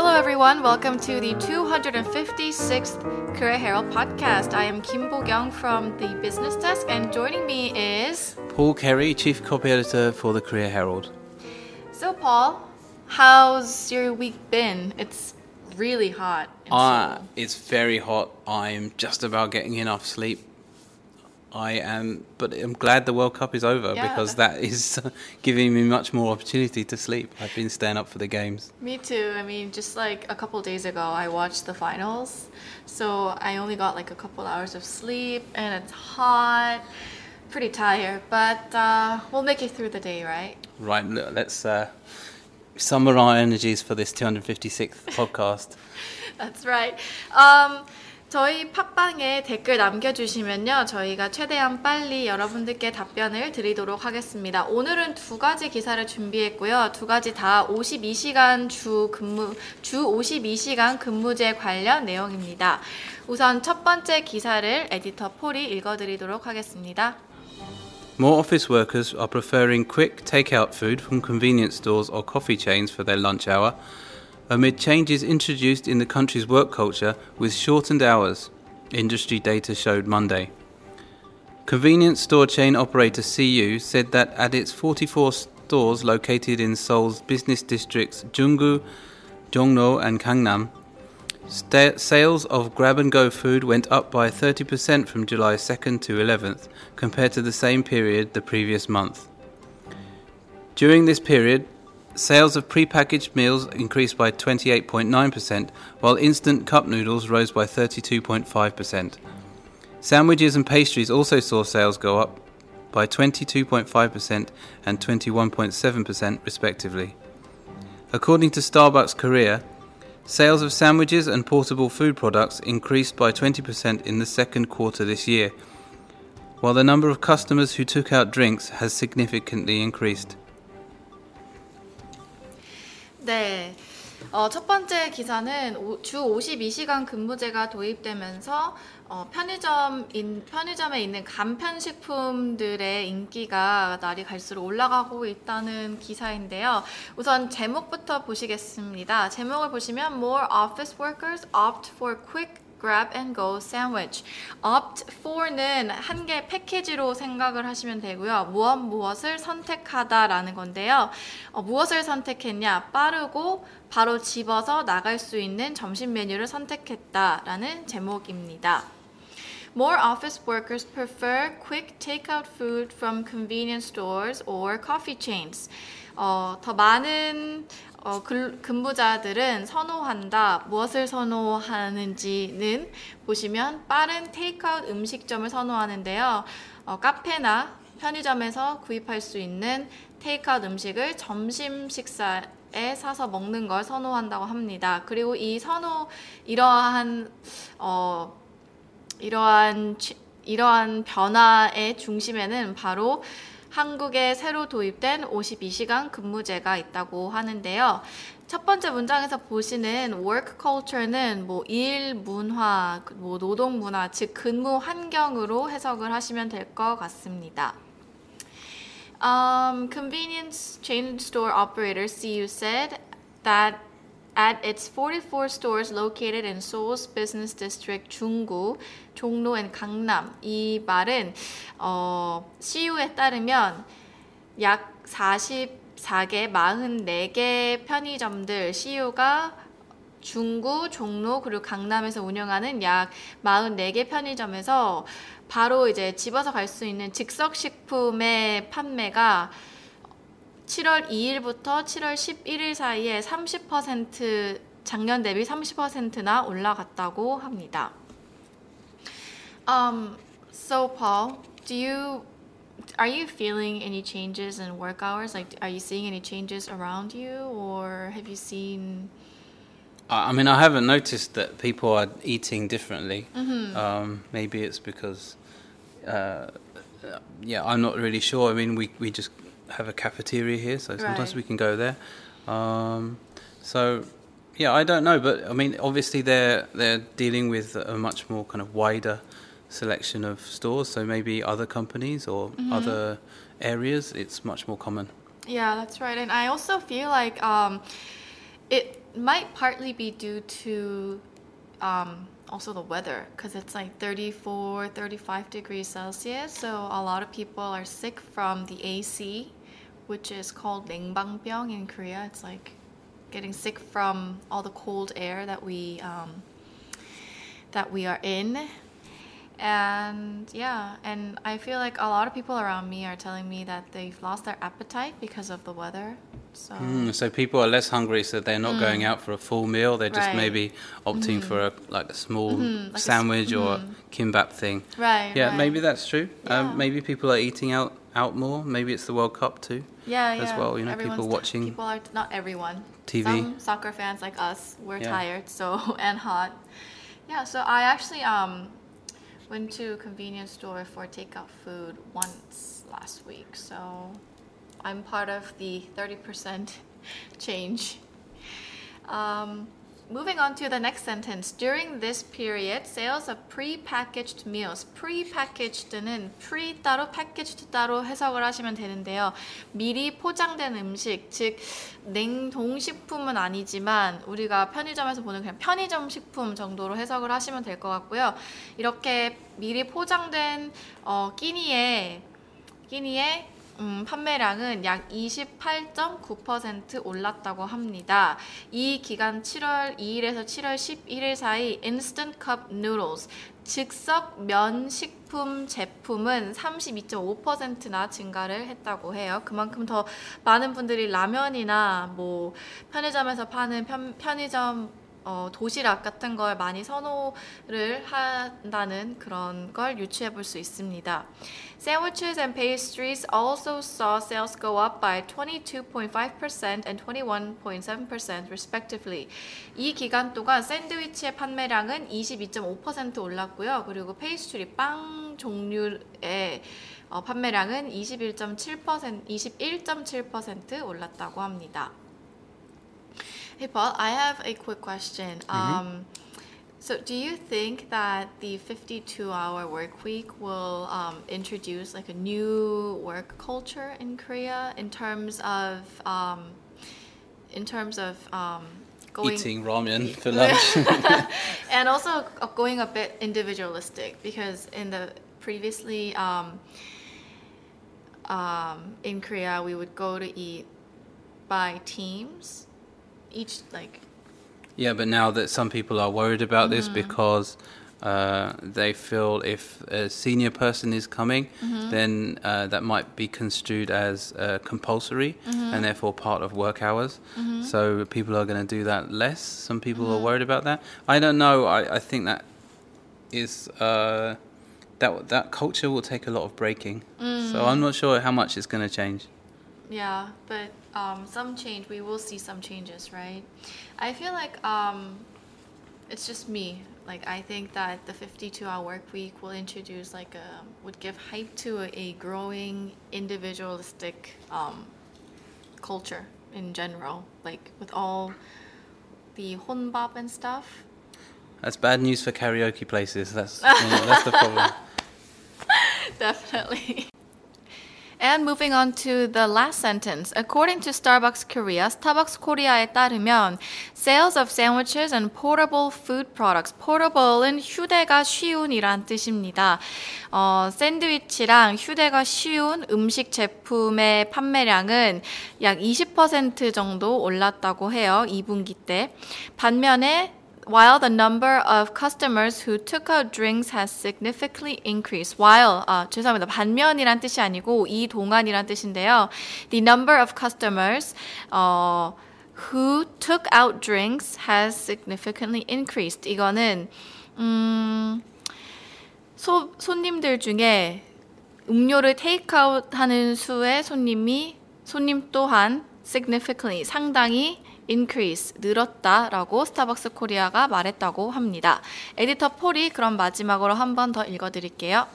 Hello, everyone. Welcome to the 256th Korea Herald podcast. I am Kim Bo-kyung from the business desk, and joining me is Paul Kerry, Chief Copy Editor for the Korea Herald. so Paul. How's your week been? It's really hot. in Uh, it's very hot. I'm just about getting enough sleep. I am, but I'm glad the World Cup is over Yeah. because that is giving me much more opportunity to sleep. I've been staying up for the games. Me too. I mean, just like a couple days ago, I watched the finals. So I only got like a couple hours of sleep, and it's hot. Pretty tired, but uh, we'll make it through the day, right? Right, let's uh, summer our energies for this 256th podcast. That's right. Um, 저희 팟빵에 댓글 남겨주시면요. 저희가 최대한 빨리 여러분들께 답변을 드리도록 하겠습니다. 오늘은 두 가지 기사를 준비했고요. 두 가지 다 52시간 주 근무, 주 52시간 근무제 관련 내용입니다. 우선 첫 번째 기사를 에디터 폴이 읽어드리도록 하겠습니다. More office workers are preferring quick takeout food from convenience stores or coffee chains for their lunch hour, amid changes introduced in the country's work culture with shortened hours, industry data showed Monday. Convenience store chain operator CU said that at its 44 stores located in Seoul's business districts Junggu, Jongno, and Gangnam, Sta- sales of grab and go food went up by 30% from July 2nd to 11th compared to the same period the previous month. During this period, sales of prepackaged meals increased by 28.9%, while instant cup noodles rose by 32.5%. Sandwiches and pastries also saw sales go up by 22.5% and 21.7% respectively. According to Starbucks Korea, Sales of sandwiches and portable food products increased by 20% in the second quarter this year, while the number of customers who took out drinks has significantly increased. 네. 어, 첫 번째 기사는 오- 주 52시간 근무제가 도입되면서 어, 편의점 인, 편의점에 있는 간편식품들의 인기가 날이 갈수록 올라가고 있다는 기사인데요. 우선 제목부터 보시겠습니다. 제목을 보시면 More office workers opt for quick grab and go sandwich. opt for는 한 개 패키지로 생각을 하시면 되고요. 무엇 무엇을 선택하다라는 건데요. 어, 무엇을 선택했냐? 빠르고 바로 집어서 나갈 수 있는 점심 메뉴를 선택했다라는 제목입니다. More office workers prefer quick takeout food from convenience stores or coffee chains. 어, 더 많은 어, 근, 근무자들은 선호한다. 무엇을 선호하는지는 보시면 빠른 테이크아웃 음식점을 선호하는데요. 어, 카페나 편의점에서 구입할 수 있는 테이크아웃 음식을 점심 식사 에 사서 먹는 걸 선호한다고 합니다. 그리고 이 선호 이러한 어, 이러한 취- 이러한 변화의 중심에는 바로 한국에 새로 도입된 52시간 근무제가 있다고 하는데요. 첫 번째 문장에서 보시는 work culture는 뭐 일 문화, 뭐 노동 문화, 즉 근무 환경으로 해석을 하시면 될 것 같습니다. Um, convenience chain store operator CU said that at its 44 stores located in Seoul's business district 중구, 종로 and 강남 이 말은 어, CU에 따르면 약 44개, 44개 편의점들 CU가 중구, 종로 그리고 강남에서 운영하는 약 44개 편의점에서 바로 이제 집어서 갈 수 있는 즉석 식품의 판매가 7월 2일부터 7월 11일 사이에 30% 작년 대비 30%나 올라갔다고 합니다. Um, so Paul, do you are you feeling any changes in work hours? Like, are you seeing any changes around you, or have you seen? I I mean, I haven't noticed that people are eating differently. Um, maybe it's because, uh, yeah, I'm not really sure. I mean, we, we just have a cafeteria here, so sometimes Right. we can go there. Um, so, yeah, I don't know, but I mean, obviously they're they're dealing with a much more kind of wider selection of stores. So maybe other companies or other areas, it's much more common. Yeah, that's right. And I also feel like um, it might partly be due to um, also the weather because it's like 34, 35 degrees Celsius. So a lot of people are sick from the AC, which is called nengbangbyong in Korea. It's like getting sick from all the cold air that we um, that we are in. And yeah, and I feel like a lot of people around me are telling me that they've lost their appetite because of the weather. So, mm, so people are less hungry, so they're not mm. going out for a full meal. They're just right. maybe opting mm. for a, like a small mm-hmm. like sandwich a, or mm. kimbap thing. Right. Yeah, right. maybe that's true. Um, yeah. Um, maybe people are eating out out more. Maybe it's the World Cup too. yeah, as yeah. well, you know, people Everyone's t- watching People are not everyone. TV. Some soccer fans like us, we're Yeah. tired, so and hot. Yeah, so I actually um went to a convenience store for takeout food once last week. So I'm part of the 30% change. Um, moving on to the next sentence. During this period, sales of pre-packaged meals. pre-packed는 pre 따로, packaged 따로 해석을 하시면 되는데요. 미리 포장된 음식, 즉 냉동식품은 아니지만 우리가 편의점에서 보는 그냥 편의점 식품 정도로 해석을 하시면 될 것 같고요. 이렇게 미리 포장된 어, 끼니에 끼니에 음, 판매량은 약 28.9% 올랐다고 합니다. 이 기간 7월 2일에서 7월 11일 사이 Instant Cup 즉석 면 식품 제품은 32.5%나 증가를 했다고 해요. 그만큼 더 많은 분들이 라면이나 뭐 편의점에서 파는 편, 편의점 어, 도시락 같은 걸 많이 선호를 한다는 그런 걸 유추해 볼 수 있습니다. Sandwiches and pastries also saw sales go up by 22.5% and 21.7% respectively. 이 기간 동안 샌드위치의 판매량은 22.5% 올랐고요. 그리고 페이스트리 빵 종류의 어, 판매량은 21.7% 21.7% 올랐다고 합니다. Hey Paul, I have a quick question. Um, so, do you think that the 52-hour work week will um, introduce like a new work culture in Korea in terms of um, in terms of um, going Eating ramen for lunch. and also going a bit individualistic because in the previously um, um, in Korea we would go to eat by teams each like Yeah, but now that some people are worried about Mm-hmm. this because uh, they feel if a senior person is coming, Mm-hmm. then uh, that might be construed as uh, compulsory Mm-hmm. and therefore part of work hours. So people are going to do that less. Some people Mm-hmm. are worried about that. I don't know. I, I think that is. Uh, that, that culture will take a lot of breaking. So I'm not sure how much it's going to change. Yeah, but um, some change. We will see some changes, right? I feel like um, it's just me. Like I think that the 52-hour work week will introduce like a would give hype to a, a growing individualistic um, culture in general. Like with all the 혼밥 and stuff. That's bad news for karaoke places. That's that's the problem. Definitely. And moving on to the last sentence. According to Starbucks Korea, Starbucks Korea에 따르면 sales of sandwiches and portable food products. portable은 휴대가 쉬운이란 뜻입니다. 어, 샌드위치랑 휴대가 쉬운 음식 제품의 판매량은 약 20% 정도 올랐다고 해요. 2분기 때. 반면에 While the number of customers who took out drinks has significantly increased. While, 아, 죄송합니다. 반면이란 뜻이 아니고 이 동안이란 뜻인데요. The number of customers 어, who took out drinks has significantly increased. 이거는 음, 소, 손님들 중에 음료를 테이크아웃 하는 수의 손님이 손님 또한 significantly 상당히 increase 늘었다라고 스타벅스 코리아가 말했다고 합니다. 에디터 폴이 그럼 마지막으로 한 번 더 읽어드릴게요.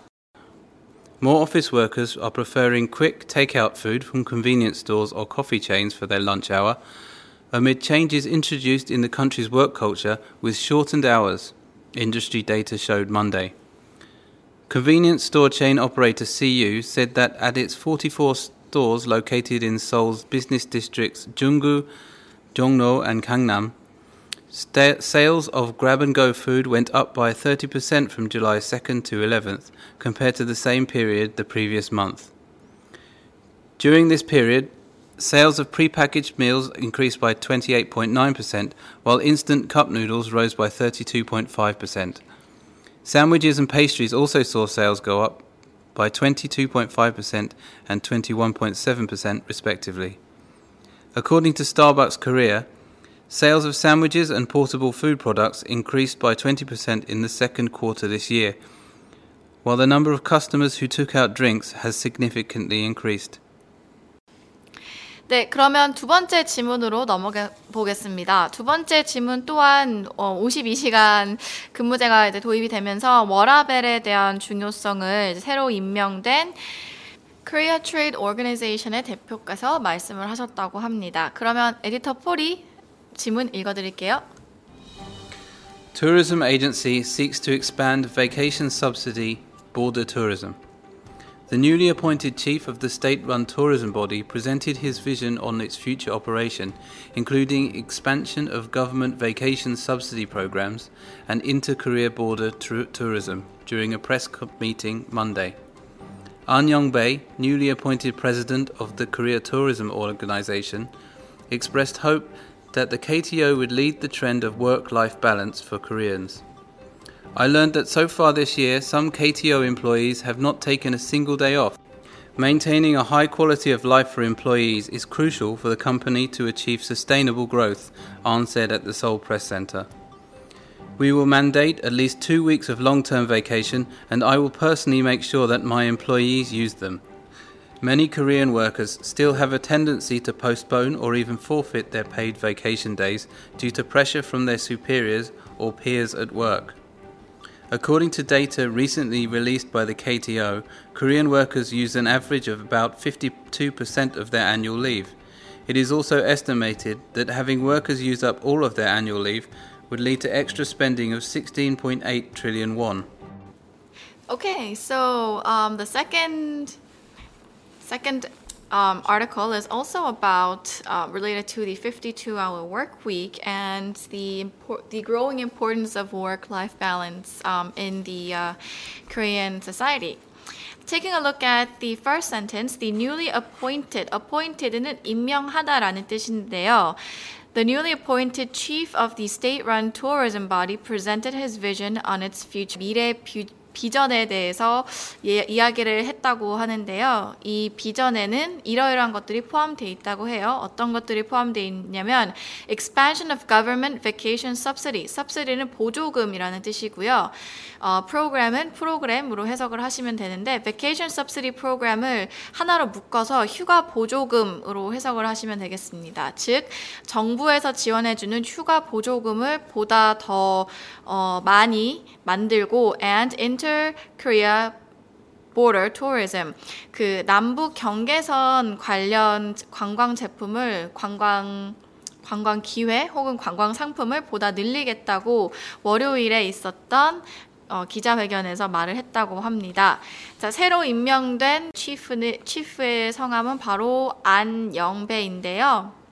More office workers are preferring quick takeout food from convenience stores or coffee chains for their lunch hour, amid changes introduced in the country's work culture with shortened hours, industry data showed Monday. Convenience store chain operator CU said that at its 44 stores located in Seoul's business districts Junggu, Jongno, and Gangnam, sales of grab and go food went up by 30% from July 2nd to 11th compared to the same period the previous month. During this period, sales of prepackaged meals increased by 28.9%, while instant cup noodles rose by 32.5%. Sandwiches and pastries also saw sales go up by 22.5% and 21.7% respectively. According to Starbucks Korea, sales of sandwiches and portable food products increased by 20% in the second quarter this year, while the number of customers who took out drinks has significantly increased. 네, 그러면 두 번째 질문으로 넘어가 보겠습니다. 두 번째 질문 또한 어, 52시간 근무제가 이제 도입이 되면서 워라벨에 대한 중요성을 이제 새로 임명된 Korea Trade Organization의 대표께서 말씀을 하셨다고 합니다. 그러면 에디터 폴이 질문 읽어드릴게요. Tourism agency seeks to expand vacation subsidy border tourism. The newly appointed chief of the state run tourism body presented his vision on its future operation, including expansion of government vacation subsidy programs and inter Korea border tr- tourism, during a press co- meeting Monday. An Young Bae, newly appointed president of the Korea Tourism Organization, expressed hope that the KTO would lead the trend of work life balance for Koreans. I learned that so far this year, some KTO employees have not taken a single day off. Maintaining a high quality of life for employees is crucial for the company to achieve sustainable growth, Ahn said at the Seoul Press Center. We will mandate at least two weeks of long term vacation, and I will personally make sure that my employees use them. Many Korean workers still have a tendency to postpone or even forfeit their paid vacation days due to pressure from their superiors or peers at work. According to data recently released by the KTO, Korean workers use an average of about 52% of their annual leave. It is also estimated that having workers use up all of their annual leave would lead to extra spending of 16.8 trillion won. Okay, so um, the second second um, article is also about uh, related to the 52-hour work week and the impor- the growing importance of work-life balance um, in the uh, Korean society. Taking a look at the first sentence, the newly appointed, appointed는 임명하다라는 뜻인데요. The newly appointed chief of the state run tourism body presented his vision on its future. 미래 비전에 대해서 예, 이야기를 했다고 하는데요. 이 비전에는 이러이러한 것들이 포함되어 있다고 해요. 어떤 것들이 포함되어 있냐면 expansion of government vacation subsidy. subsidy는 보조금이라는 뜻이고요. 어, 프로그램은 프로그램으로 해석을 하시면 되는데 vacation subsidy 프로그램을 하나로 묶어서 휴가 보조금으로 해석을 하시면 되겠습니다. 즉 정부에서 지원해 주는 휴가 보조금을 보다 더 어, 많이 만들고 and inter Korea border tourism 그 남북 경계선 관련 관광 제품을 관광 관광 기회 혹은 관광 상품을 보다 늘리겠다고 월요일에 있었던 어, 기자회견에서 말을 했다고 합니다. 자, 새로 임명된 치프의 성함은 바로 안영배인데요.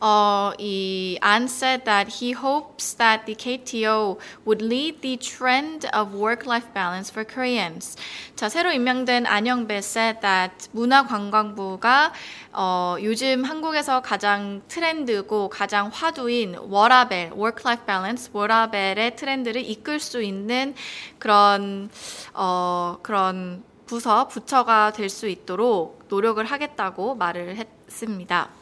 Uh, An said that he hopes that the KTO would lead the trend of work-life balance for Koreans. 자, 새로 임명된 안영배 said that 문화관광부가 어, 요즘 한국에서 가장 트렌드고 가장 화두인 워라벨, work-life balance, 워라벨의 트렌드를 이끌 수 있는 그런 어, 그런 부서, 부처가 될 수 있도록 노력을 하겠다고 말을 했습니다.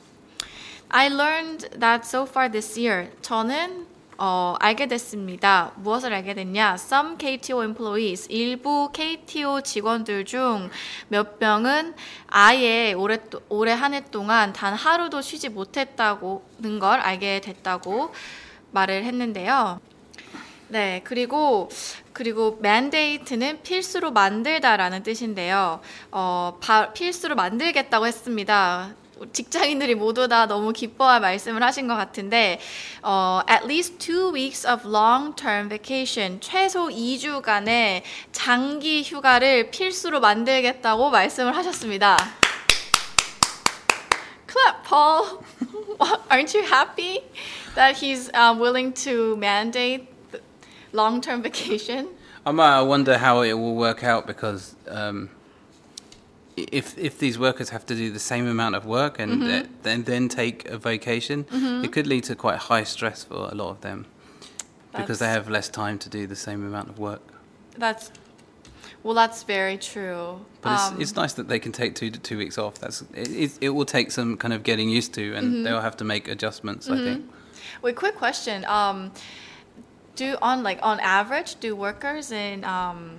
I learned that so far this year. 저는 어, 알게 됐습니다. 무엇을 알게 됐냐? Some KTO employees, 일부 KTO 직원들 중 몇 명은 아예 올해, 올해 한 해 동안 단 하루도 쉬지 못했다고는 걸 알게 됐다고 말을 했는데요. 네, 그리고 그리고 mandate는 필수로 만들다라는 뜻인데요. 어, 바, 필수로 만들겠다고 했습니다. 직장인들이 모두 다 너무 기뻐할 말씀을 하신 것 같은데 어, at least two weeks of long-term vacation 최소 2주간의 장기 휴가를 필수로 만들겠다고 말씀을 하셨습니다. Clap, Paul. Aren't you happy? that he's um, willing to mandate long-term vacation. I might wonder how it will work out because um, if if these workers have to do the same amount of work and Mm-hmm. th- then then take a vacation, it could lead to quite high stress for a lot of them because they have less time to do the same amount of work. That's well, that's very true. But it's, Um, it's nice that they can take two to two weeks off. That's it, it, it will take some kind of getting used to, and Mm-hmm. they'll have to make adjustments. I think. Wait, quick question. Um, do on like on average, do workers in um,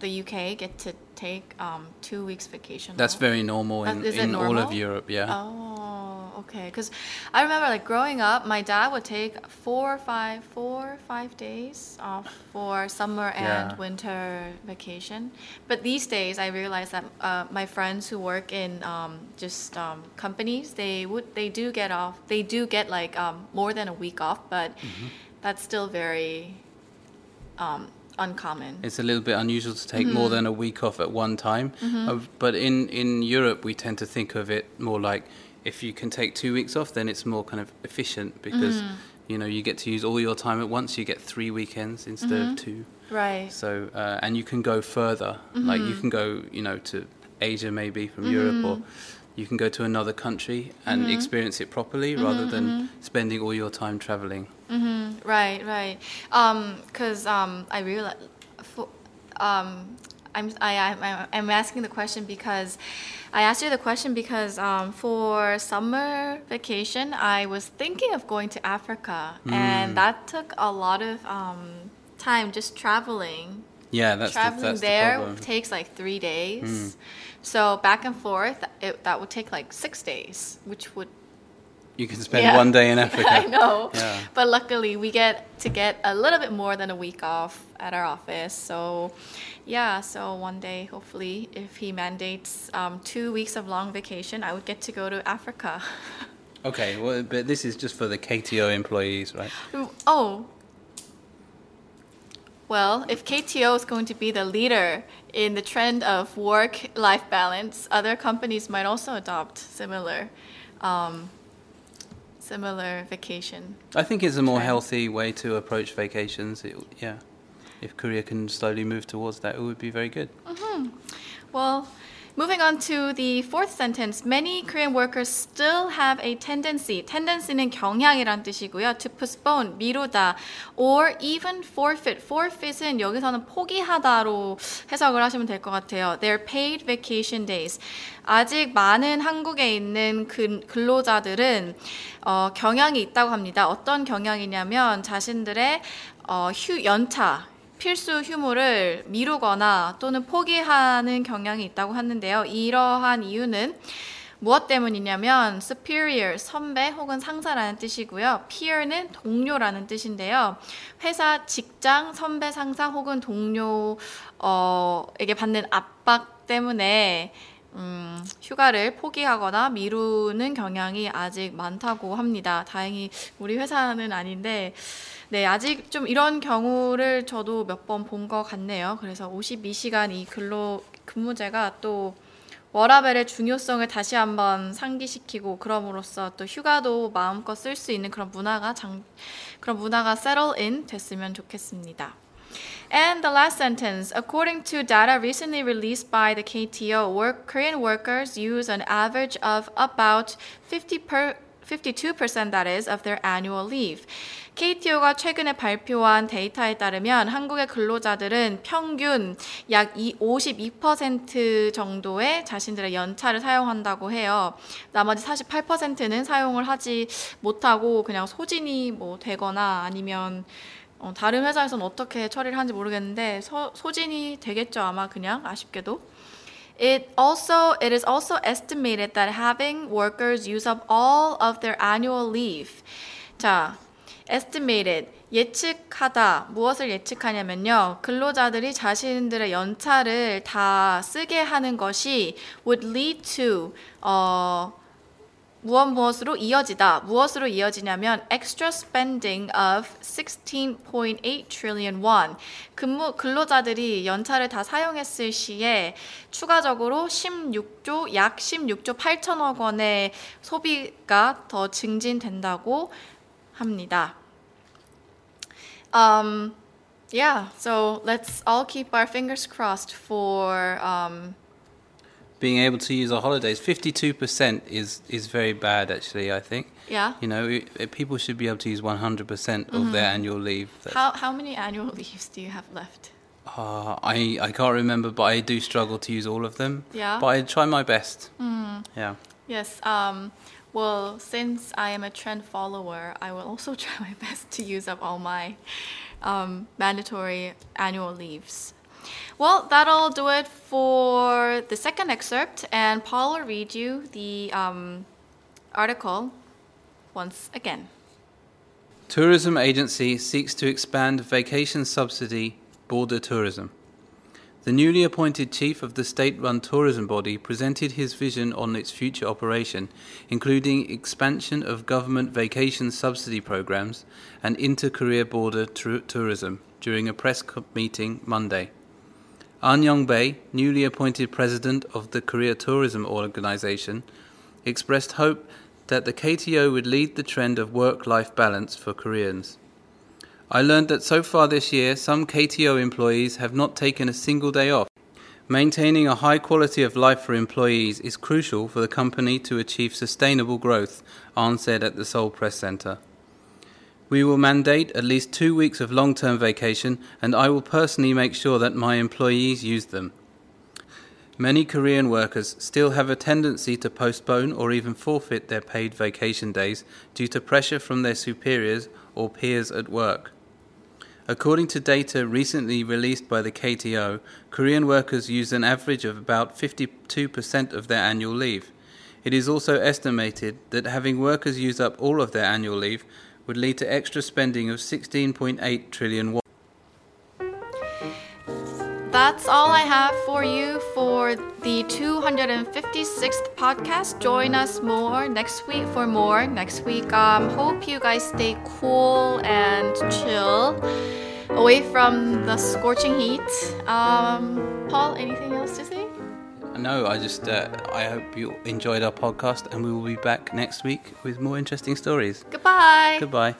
the UK get to take um, two weeks vacation? That's off? very normal in, is it in all of? Europe. Yeah. Oh, okay. Because I remember like growing up, my dad would take four or five, four or five days off for summer and Yeah. winter vacation. But these days, I realize that uh, my friends who work in um, just um, companies, they would they do get off. They do get like um, more than a week off, but Mm-hmm. that's still very um, uncommon. It's a little bit unusual to take more mm-hmm. than a week off at one time. Mm-hmm. Uh, but in, in Europe, we tend to think of it more like if you can take two weeks off, then it's more kind of efficient because mm-hmm. you know you get to use all your time at once. You get three weekends instead of two. right. So uh, and you can go further. Like you can go, you know, to Asia maybe from Europe, or you can go to another country and experience it properly rather than spending all your time traveling. Right, right. Um, cause um, I realize, um, I'm I, I'm I'm asking the question because I asked you the question because um, for summer vacation I was thinking of going to Africa and that took a lot of um, time just traveling. Yeah, that's the, traveling that's there problem. takes like three days. So back and forth, it, that would take like six days, which would You can spend Yeah. one day in Africa. I know. Yeah. But luckily, we get to get a little bit more than a week off at our office. So, yeah, so one day, hopefully, if he mandates um, two weeks of long vacation, I would get to go to Africa. Okay, well, but this is just for the KTO employees, right? oh. Well, if KTO is going to be the leader in the trend of work life balance, other companies might also adopt similar. Um, similar vacation I think it's a more Trends. healthy way to approach vacations. It, yeah, if Korea can slowly move towards that, it would be very good. Well, moving on to the fourth sentence. Many Korean workers still have a tendency. tendency는 경향이란 뜻이고요. to postpone, 미루다, or even forfeit. forfeit은 여기서는 포기하다로 해석을 하시면 될 것 같아요. Their paid vacation days. 아직 많은 한국에 있는 근, 근로자들은 어, 경향이 있다고 합니다. 어떤 경향이냐면 자신들의 어, 휴 연차 필수 휴무를 미루거나 또는 포기하는 경향이 있다고 하는데요. 이러한 이유는 무엇 때문이냐면 superior 선배 혹은 상사라는 뜻이고요. peer는 동료라는 뜻인데요. 회사 직장 선배 상사 혹은 동료에게 받는 압박 때문에 음, 휴가를 포기하거나 미루는 경향이 아직 많다고 합니다. 다행히 우리 회사는 아닌데, 네, 아직 좀 이런 경우를 저도 몇 번 본 것 같네요. 그래서 52시간 이 근로 근무제가 또 워라벨의 중요성을 다시 한번 상기시키고 그럼으로써 또 휴가도 마음껏 쓸 수 있는 그런 문화가 장, 그런 문화가 settle in 됐으면 좋겠습니다. And the last sentence, according to data recently released by the KTO, work, Korean workers use an average of about 50 per 52% that is of their annual leave. KTO가 최근에 발표한 데이터에 따르면 한국의 근로자들은 평균 약 52% 정도의 자신들의 연차를 사용한다고 해요. 나머지 48%는 사용을 하지 못하고 그냥 소진이 뭐 되거나 아니면 어, 다른 회사에서는 어떻게 처리를 하는지 모르겠는데 서, 소진이 되겠죠 아마 그냥 아쉽게도. It also it is also estimated that having workers use up all of their annual leave. 자, estimated 예측하다 무엇을 예측하냐면요 근로자들이 자신들의 연차를 다 쓰게 하는 것이 would lead to 어 무엇 무엇으로 이어지다. 무엇으로 이어지냐면 extra spending of 16.8 trillion won. 근무 근로자들이 연차를 다 사용했을 시에 추가적으로 16조 약 16조 8천억 원의 소비가 더 증진된다고 합니다. Um, yeah, so let's all keep our fingers crossed for um, Being able to use our holidays, 52% is, is very bad, actually, I think. yeah. You know, it, it- people should be able to use 100% of their annual leave. That's- How how many annual leaves do you have left? Uh, I, I can't remember, but I do struggle to use all of them. Yeah. But I try my best. Yeah. Yes. Um, well, since I am a trend follower, I will also try my best to use up all my um, mandatory annual leaves. Well, that'll do it for the second excerpt, and Paul will read you the um, article once again. Tourism agency seeks to expand vacation subsidy border tourism. The newly appointed chief of the state run tourism body presented his vision on its future operation, including expansion of government vacation subsidy programs and inter Korea border tour- tourism, during a press meeting Monday. An Young Bae, newly appointed president of the Korea Tourism Organization, expressed hope that the KTO would lead the trend of work life balance for Koreans. I learned that so far this year, some KTO employees have not taken a single day off. Maintaining a high quality of life for employees is crucial for the company to achieve sustainable growth, Ahn said at the Seoul Press Center. We will mandate at least two weeks of long term vacation, and I will personally make sure that my employees use them. Many Korean workers still have a tendency to postpone or even forfeit their paid vacation days due to pressure from their superiors or peers at work. According to data recently released by the KTO, Korean workers use an average of about 52% of their annual leave. It is also estimated that having workers use up all of their annual leave would lead to extra spending of 16.8 trillion won. That's all I have for you for the 256th podcast. Join us more next week for more. Next week, um, hope you guys stay cool and chill away from the scorching heat. Um, Paul, anything else to say? No, I just uh, I hope you enjoyed our podcast, and we will be back next week with more interesting stories. Goodbye. Goodbye.